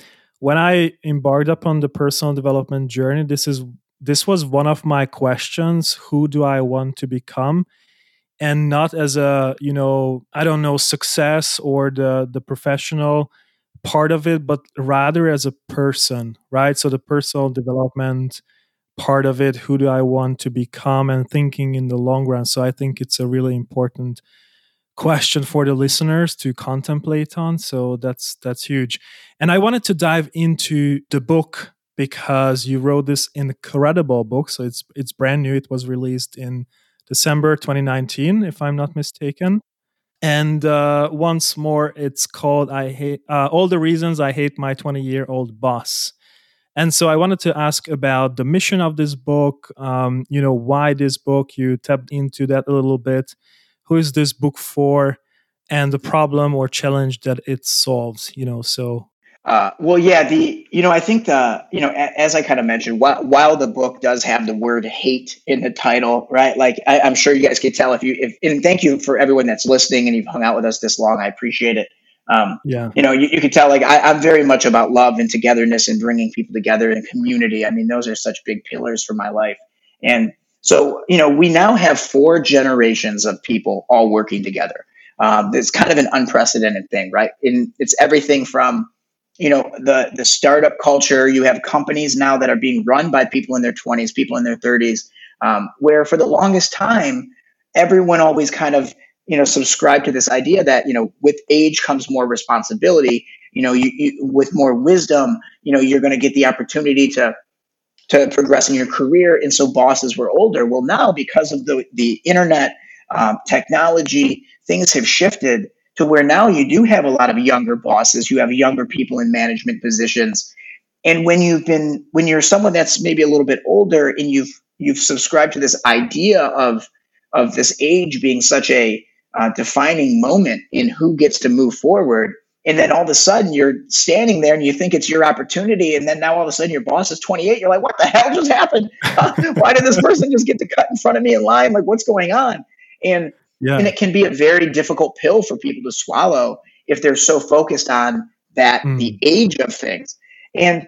when I embarked upon the personal development journey, this is this was one of my questions: Who do I want to become? And not as a you know I don't know success or the the professional part of it, but rather as a person, right? So the personal development part of it who do i want to become and thinking in the long run so i think it's a really important question for the listeners to contemplate on so that's that's huge. And i wanted to dive into the book because you wrote this incredible book so it's it's brand new. It was released in december 2019 if i'm not mistaken. And uh, once more it's called i hate uh, all the reasons i hate my 20 year old boss. And so i wanted to ask about the mission of this book um, you know why this book you tapped into that a little bit who is this book for and the problem or challenge that it solves you know so. Uh, well yeah the you know i think the you know a, as i kind of mentioned while, while the book does have the word hate in the title right like I, am sure you guys can tell if you if and thank you for everyone that's listening and you've hung out with us this long i appreciate it. Um, yeah. you know you, you can tell like I, i'm very much about love and togetherness and bringing people together and community. I mean those are such big pillars for my life. And so, you know, we now have four generations of people all working together. Um, it's kind of an unprecedented thing, right? And it's everything from, you know, the the startup culture. You have companies now that are being run by people in their 20s, people in their 30s, um, where for the longest time, everyone always kind of, you know, subscribed to this idea that, you know, with age comes more responsibility. You know, you, you with more wisdom, you know, you're going to get the opportunity to to progress in your career. And so bosses were older. Well, now because of the, the internet um, technology, things have shifted to where now you do have a lot of younger bosses. You have younger people in management positions. And when you've been, when you're someone that's maybe a little bit older and you've, you've subscribed to this idea of, of this age being such a uh, defining moment in who gets to move forward, and then all of a sudden you're standing there and you think it's your opportunity. And then now all of a sudden your boss is 28 you're like what the hell just happened? Why did this person just get to cut in front of me in line? Like what's going on? And yeah. and it can be a very difficult pill for people to swallow if they're so focused on that mm. the age of things. And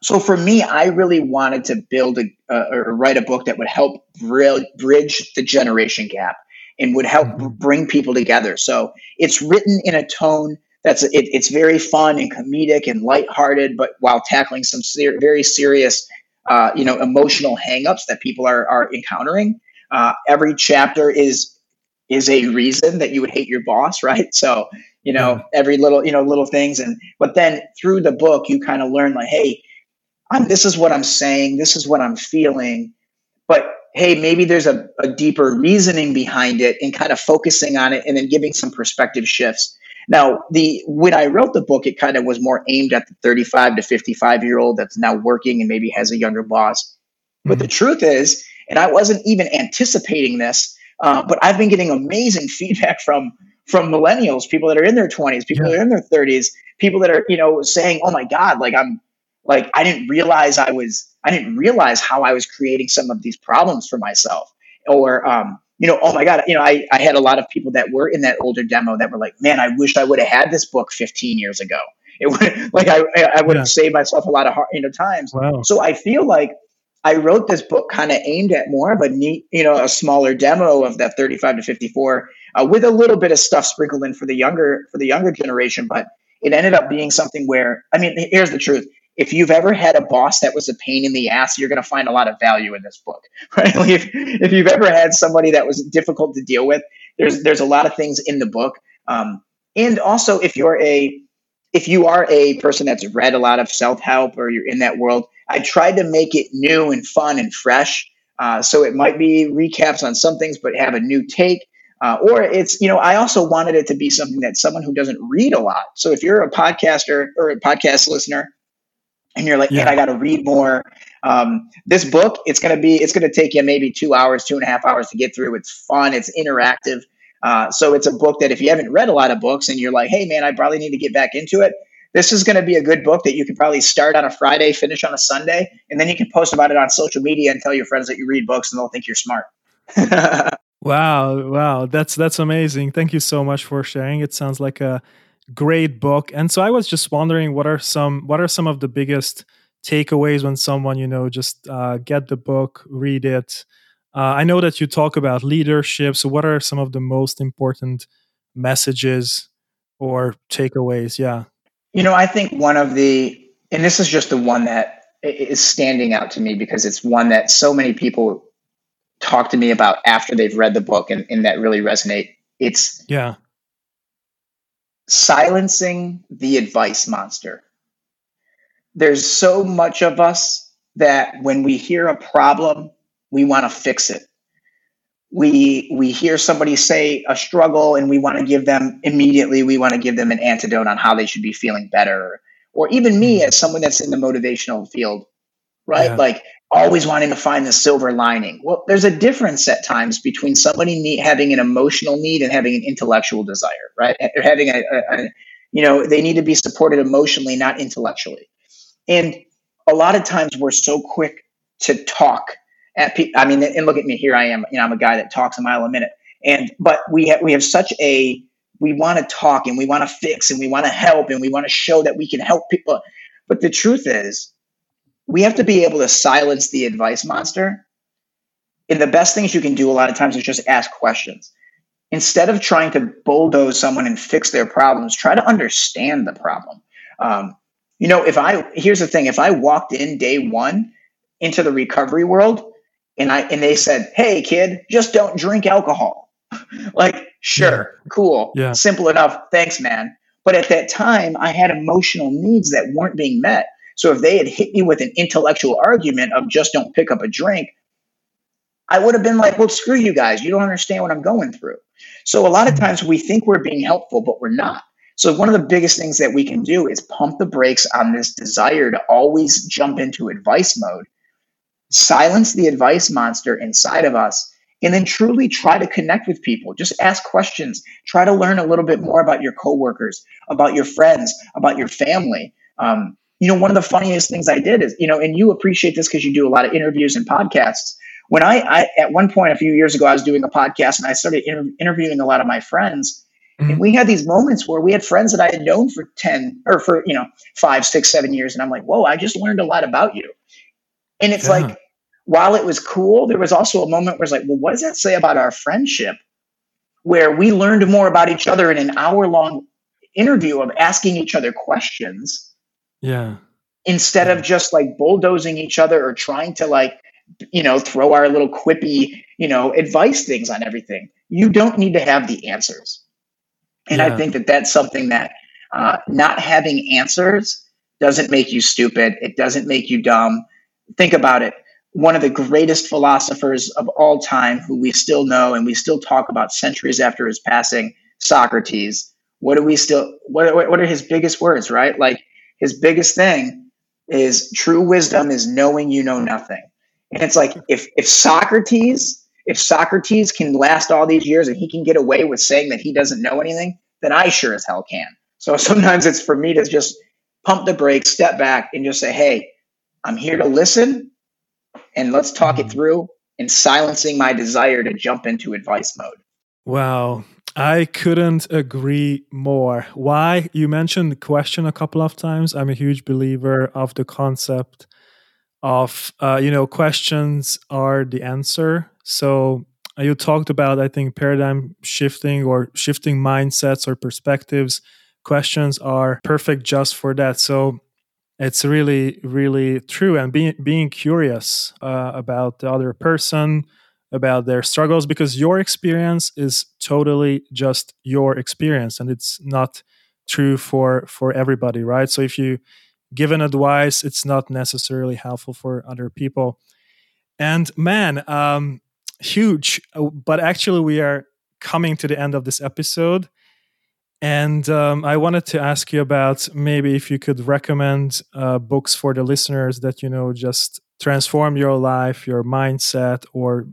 so for me i really wanted to build a uh, or write a book that would help bridge the generation gap and would help mm-hmm. bring people together. So it's written in a tone that's it, it's very fun and comedic and lighthearted, but while tackling some ser- very serious, uh, you know, emotional hangups that people are are encountering. Uh, every chapter is is a reason that you would hate your boss, right? So you know every little you know little things, and but then through the book you kind of learn like, hey, I'm, this is what I'm saying, this is what I'm feeling, but hey, maybe there's a, a deeper reasoning behind it, and kind of focusing on it, and then giving some perspective shifts now, the when I wrote the book, it kind of was more aimed at the 35 to 55 year old that's now working and maybe has a younger boss. Mm-hmm. But the truth is, and I wasn't even anticipating this, uh, but I've been getting amazing feedback from from millennials, people that are in their 20s, people yeah. that are in their 30s, people that are you know saying, "Oh my God, like I'm like I didn't realize I was I didn't realize how I was creating some of these problems for myself." Or um, you know, oh my God, you know, I, I had a lot of people that were in that older demo that were like, man, I wish I would have had this book 15 years ago. It would like I, I would have saved myself a lot of hard, you know, times. Wow. So I feel like I wrote this book kind of aimed at more of a neat, you know, a smaller demo of that 35 to 54 uh, with a little bit of stuff sprinkled in for the younger, for the younger generation. But it ended up being something where, I mean, here's the truth if you've ever had a boss that was a pain in the ass, you're going to find a lot of value in this book, right? Like if, if you've ever had somebody that was difficult to deal with, there's there's a lot of things in the book. Um, and also, if you're a if you are a person that's read a lot of self help or you're in that world, I tried to make it new and fun and fresh. Uh, so it might be recaps on some things, but have a new take. Uh, or it's, you know, I also wanted it to be something that someone who doesn't read a lot. So if you're a podcaster or a podcast listener and you're like, yeah. man, I got to read more. Um, this book, it's going to be, it's going to take you maybe two hours, two and a half hours to get through. It's fun, it's interactive. Uh, so it's a book that if you haven't read a lot of books and you're like, hey, man, I probably need to get back into it, this is going to be a good book that you can probably start on a Friday, finish on a Sunday, and then you can post about it on social media and tell your friends that you read books and they'll think you're smart. wow, wow, that's that's amazing. Thank you so much for sharing. It sounds like a great book. And so I was just wondering what are some what are some of the biggest takeaways when someone you know just uh, get the book, read it. Uh, I know that you talk about leadership. So what are some of the most important messages or takeaways? Yeah. You know, I think one of the and this is just the one that is standing out to me because it's one that so many people talk to me about after they've read the book and, and that really resonate. It's yeah silencing the advice monster. There's so much of us that when we hear a problem, we want to fix it. We we hear somebody say a struggle and we want to give them immediately we want to give them an antidote on how they should be feeling better. Or even me hmm. as someone that's in the motivational field, right? Yeah. Like always wanting to find the silver lining. Well, there's a difference at times between somebody need, having an emotional need and having an intellectual desire, right? Or having a, a, a, you know, they need to be supported emotionally, not intellectually. And a lot of times we're so quick to talk at people. I mean, and look at me here. I am, you know, I'm a guy that talks a mile a minute. And but we we have such a we want to talk and we want to fix and we want to help and we want to show that we can help people. But the truth is, we have to be able to silence the advice monster. And the best things you can do a lot of times is just ask questions. Instead of trying to bulldoze someone and fix their problems, try to understand the problem. Um, you know, if I here's the thing: if I walked in day one into the recovery world and I and they said, "Hey, kid, just don't drink alcohol," like, sure, yeah. cool, yeah. simple enough. Thanks, man. But at that time, I had emotional needs that weren't being met. So if they had hit me with an intellectual argument of just don't pick up a drink, I would have been like, well, screw you guys. You don't understand what I'm going through. So a lot of times we think we're being helpful, but we're not. So one of the biggest things that we can do is pump the brakes on this desire to always jump into advice mode, silence the advice monster inside of us, and then truly try to connect with people. Just ask questions. Try to learn a little bit more about your coworkers, about your friends, about your family. Um, you know, one of the funniest things I did is, you know, and you appreciate this because you do a lot of interviews and podcasts. When I, I, at one point a few years ago, I was doing a podcast and I started inter- interviewing a lot of my friends. Mm-hmm. And we had these moments where we had friends that I had known for 10 or for, you know, five, six, seven years. And I'm like, whoa, I just learned a lot about you. And it's yeah. like, while it was cool, there was also a moment where it's like, well, what does that say about our friendship? Where we learned more about each other in an hour long interview of asking each other questions. Yeah. Instead of just like bulldozing each other or trying to like, you know, throw our little quippy, you know, advice things on everything. You don't need to have the answers. And yeah. I think that that's something that uh, not having answers doesn't make you stupid. It doesn't make you dumb. Think about it. One of the greatest philosophers of all time, who we still know and we still talk about centuries after his passing, Socrates. What do we still? What what are his biggest words? Right, like his biggest thing is true wisdom is knowing you know nothing. And it's like if if Socrates if Socrates can last all these years and he can get away with saying that he doesn't know anything, then I sure as hell can. So sometimes it's for me to just pump the brakes, step back, and just say, hey, I'm here to listen and let's talk it mm-hmm. through and silencing my desire to jump into advice mode. Wow. I couldn't agree more. Why? You mentioned the question a couple of times. I'm a huge believer of the concept of, uh, you know, questions are the answer. So uh, you talked about, I think, paradigm shifting or shifting mindsets or perspectives questions are perfect just for that. So it's really, really true. And being being curious uh, about the other person, about their struggles, because your experience is totally just your experience, and it's not true for for everybody, right? So if you give an advice, it's not necessarily helpful for other people. And man, um, huge. Uh, but actually, we are coming to the end of this episode. And um, I wanted to ask you about maybe if you could recommend uh, books for the listeners that, you know, just transform your life, your mindset, or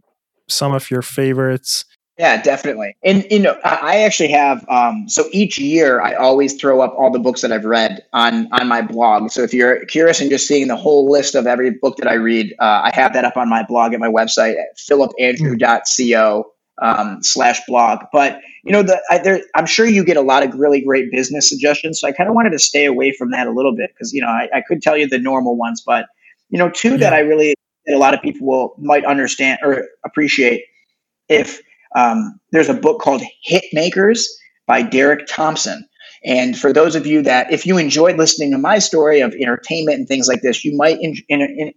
some of your favorites. Yeah, definitely. And, you know, I actually have, um, so each year I always throw up all the books that I've read on, on my blog. So if you're curious and just seeing the whole list of every book that I read, uh, I have that up on my blog at my website at philipandrew.co um, slash blog. But you know, the I, there, I'm sure you get a lot of really great business suggestions. So I kind of wanted to stay away from that a little bit because you know I, I, could tell you the normal ones, but you know, two yeah. that I really that a lot of people will might understand or appreciate if um, there's a book called Hit Makers by Derek Thompson. And for those of you that, if you enjoyed listening to my story of entertainment and things like this, you might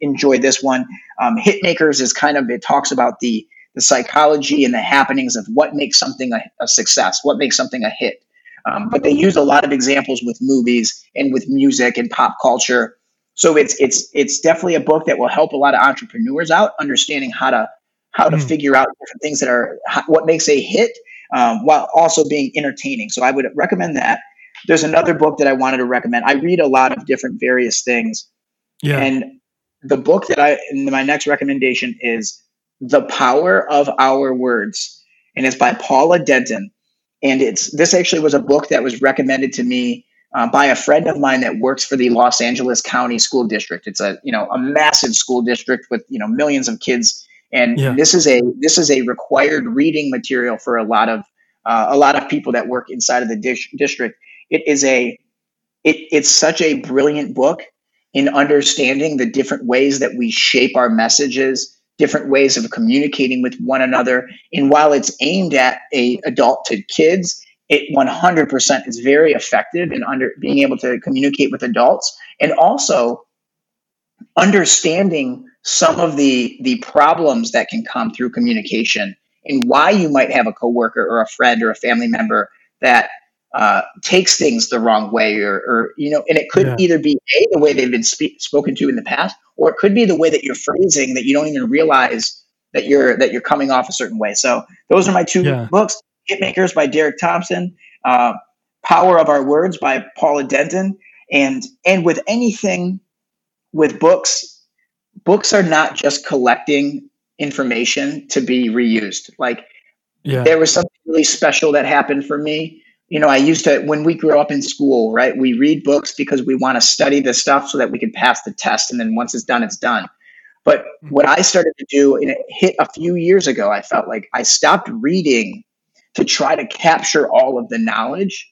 enjoy this one. Um, Hitmakers is kind of, it talks about the the psychology and the happenings of what makes something a, a success, what makes something a hit. Um, but they use a lot of examples with movies and with music and pop culture. So it's it's it's definitely a book that will help a lot of entrepreneurs out understanding how to how to mm. figure out different things that are what makes a hit um, while also being entertaining. So I would recommend that. There's another book that I wanted to recommend. I read a lot of different various things, yeah. and the book that I my next recommendation is the Power of Our Words, and it's by Paula Denton. And it's this actually was a book that was recommended to me uh, by a friend of mine that works for the Los Angeles County School District. It's a you know a massive school district with you know millions of kids, and yeah. this is a this is a required reading material for a lot of uh, a lot of people that work inside of the dish, district. It is a it, it's such a brilliant book in understanding the different ways that we shape our messages different ways of communicating with one another. And while it's aimed at a adulthood kids, it 100% is very effective in under being able to communicate with adults and also understanding some of the the problems that can come through communication and why you might have a coworker or a friend or a family member that uh, takes things the wrong way or, or you know and it could yeah. either be a the way they've been spe- spoken to in the past or it could be the way that you're phrasing that you don't even realize that you're that you're coming off a certain way so those are my two yeah. books hitmakers by derek thompson uh, power of our words by paula denton and and with anything with books books are not just collecting information to be reused like yeah. there was something really special that happened for me you know, I used to, when we grew up in school, right, we read books because we want to study the stuff so that we can pass the test. And then once it's done, it's done. But mm-hmm. what I started to do, and it hit a few years ago, I felt like I stopped reading to try to capture all of the knowledge.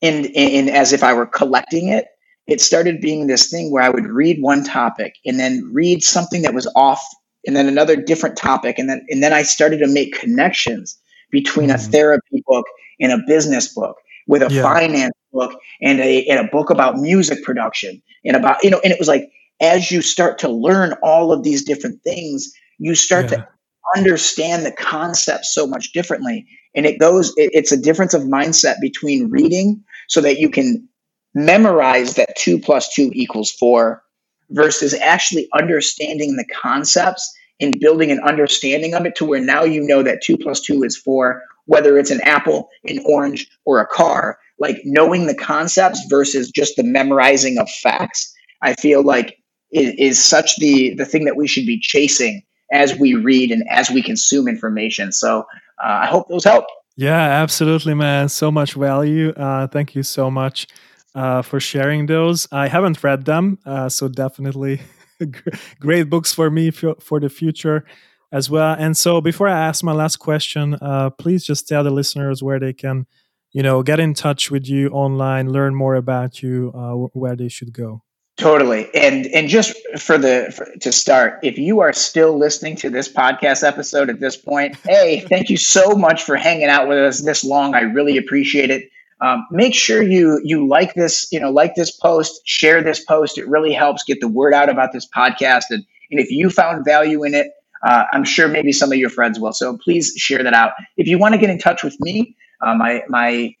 And, and as if I were collecting it, it started being this thing where I would read one topic and then read something that was off and then another different topic. And then, and then I started to make connections between a mm-hmm. therapy book and a business book, with a Yeah. finance book and a and a book about music production and about you know and it was like as you start to learn all of these different things you start Yeah. to understand the concept so much differently. And it goes it, it's a difference of mindset between reading so that you can memorize that two plus two equals four versus actually understanding the concepts and building an understanding of it to where now you know that two plus two is four whether it's an apple an orange or a car. Like knowing the concepts versus just the memorizing of facts i feel like is, is such the the thing that we should be chasing as we read and as we consume information so uh, i hope those help Yeah, absolutely, man. So much value. Uh, thank you so much uh, for sharing those. I haven't read them, uh, so definitely great books for me for, the future as well. And so, before I ask my last question, uh, please just tell the listeners where they can, you know, get in touch with you online, learn more about you, uh, where they should go. Totally. And and just for the for, to start, if you are still listening to this podcast episode at this point, hey, thank you so much for hanging out with us this long. I really appreciate it. Um, make sure you you like this, you know, like this post, share this post. It really helps get the word out about this podcast. And and if you found value in it, uh, I'm sure maybe some of your friends will. So please share that out. If you want to get in touch with me, uh, my my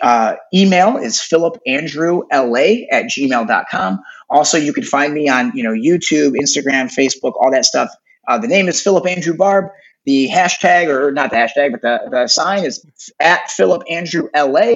uh, email is philipandrewla at gmail.com. Also, you can find me on you know YouTube, Instagram, Facebook, all that stuff. Uh, the name is Phillip Andrew Barbb. The hashtag, or not the hashtag, but the, the sign is at Phillip Andrew LA.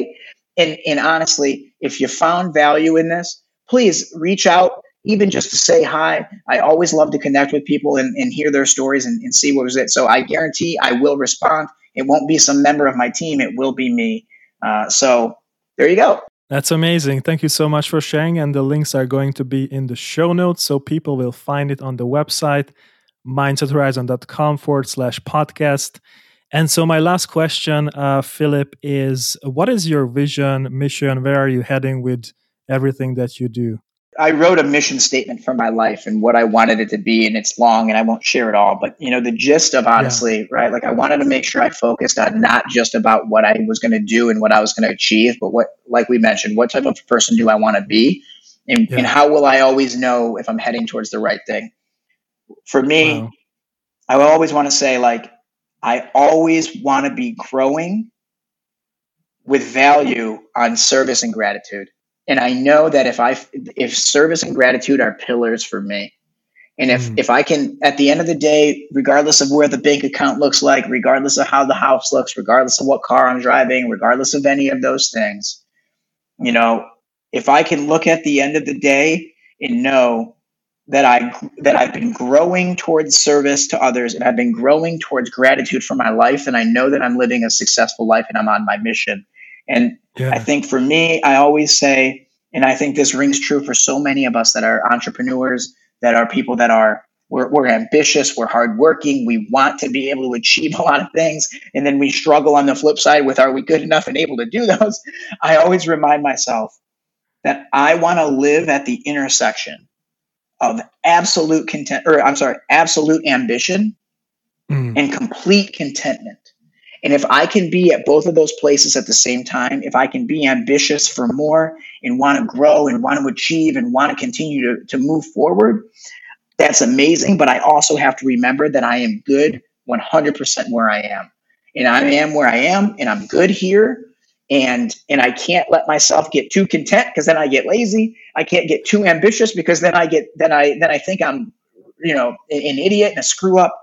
And, and honestly, if you found value in this, please reach out, even just to say hi. I always love to connect with people and, and hear their stories and, and see what was it. So I guarantee I will respond. It won't be some member of my team, it will be me. Uh, so there you go. That's amazing. Thank you so much for sharing. And the links are going to be in the show notes so people will find it on the website, mindsethorizon.com forward slash podcast. And so, my last question, uh, Phillip, is what is your vision, mission? Where are you heading with everything that you do? I wrote a mission statement for my life and what I wanted it to be, and it's long, and I won't share it all. But you know, the gist of honestly, yeah. right? Like I wanted to make sure I focused on not just about what I was going to do and what I was going to achieve, but what, like we mentioned, what type of person do I want to be, and, yeah. and how will I always know if I'm heading towards the right thing? For me, wow. I always want to say like I always want to be growing with value on service and gratitude and I know that if I if service and gratitude are pillars for me, and if mm. if I can at the end of the day, regardless of where the bank account looks like, regardless of how the house looks, regardless of what car I'm driving, regardless of any of those things, you know, if I can look at the end of the day and know that I that I've been growing towards service to others and I've been growing towards gratitude for my life and I know that I'm living a successful life and I'm on my mission and yeah. I think for me, I always say, and I think this rings true for so many of us that are entrepreneurs, that are people that are we're, we're ambitious, we're hardworking, we want to be able to achieve a lot of things, and then we struggle on the flip side with are we good enough and able to do those? I always remind myself that I want to live at the intersection of absolute content, or I'm sorry, absolute ambition mm. and complete contentment. And if I can be at both of those places at the same time, if I can be ambitious for more and want to grow and want to achieve and want to continue to, to move forward, that's amazing. But I also have to remember that I am good 100% where I am. And I am where I am and I'm good here. And and I can't let myself get too content because then I get lazy. I can't get too ambitious because then I get then I then I think I'm you know an idiot and a screw up.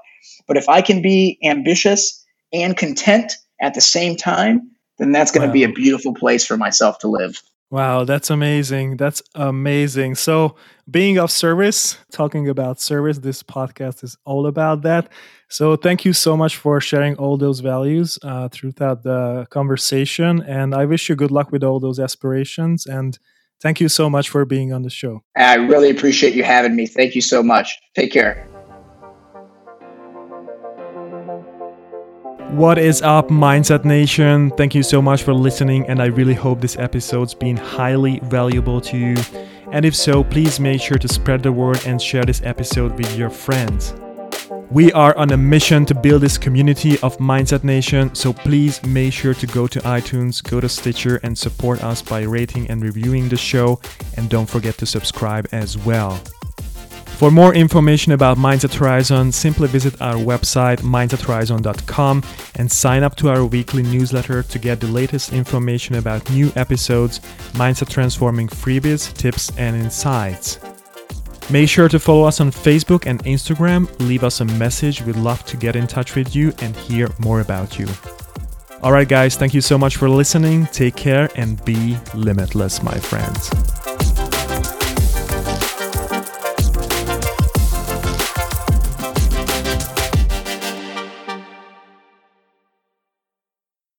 But if I can be ambitious and content at the same time, then that's going to wow. be a beautiful place for myself to live. Wow, that's amazing. That's amazing. So, being of service, talking about service, this podcast is all about that. So, thank you so much for sharing all those values uh, throughout the conversation. And I wish you good luck with all those aspirations. And thank you so much for being on the show. I really appreciate you having me. Thank you so much. Take care. What is up, Mindset Nation? Thank you so much for listening, and I really hope this episode's been highly valuable to you. And if so, please make sure to spread the word and share this episode with your friends. We are on a mission to build this community of Mindset Nation, so please make sure to go to iTunes, go to Stitcher, and support us by rating and reviewing the show. And don't forget to subscribe as well. For more information about Mindset Horizon, simply visit our website mindsethorizon.com and sign up to our weekly newsletter to get the latest information about new episodes, mindset transforming freebies, tips, and insights. Make sure to follow us on Facebook and Instagram. Leave us a message. We'd love to get in touch with you and hear more about you. All right, guys, thank you so much for listening. Take care and be limitless, my friends.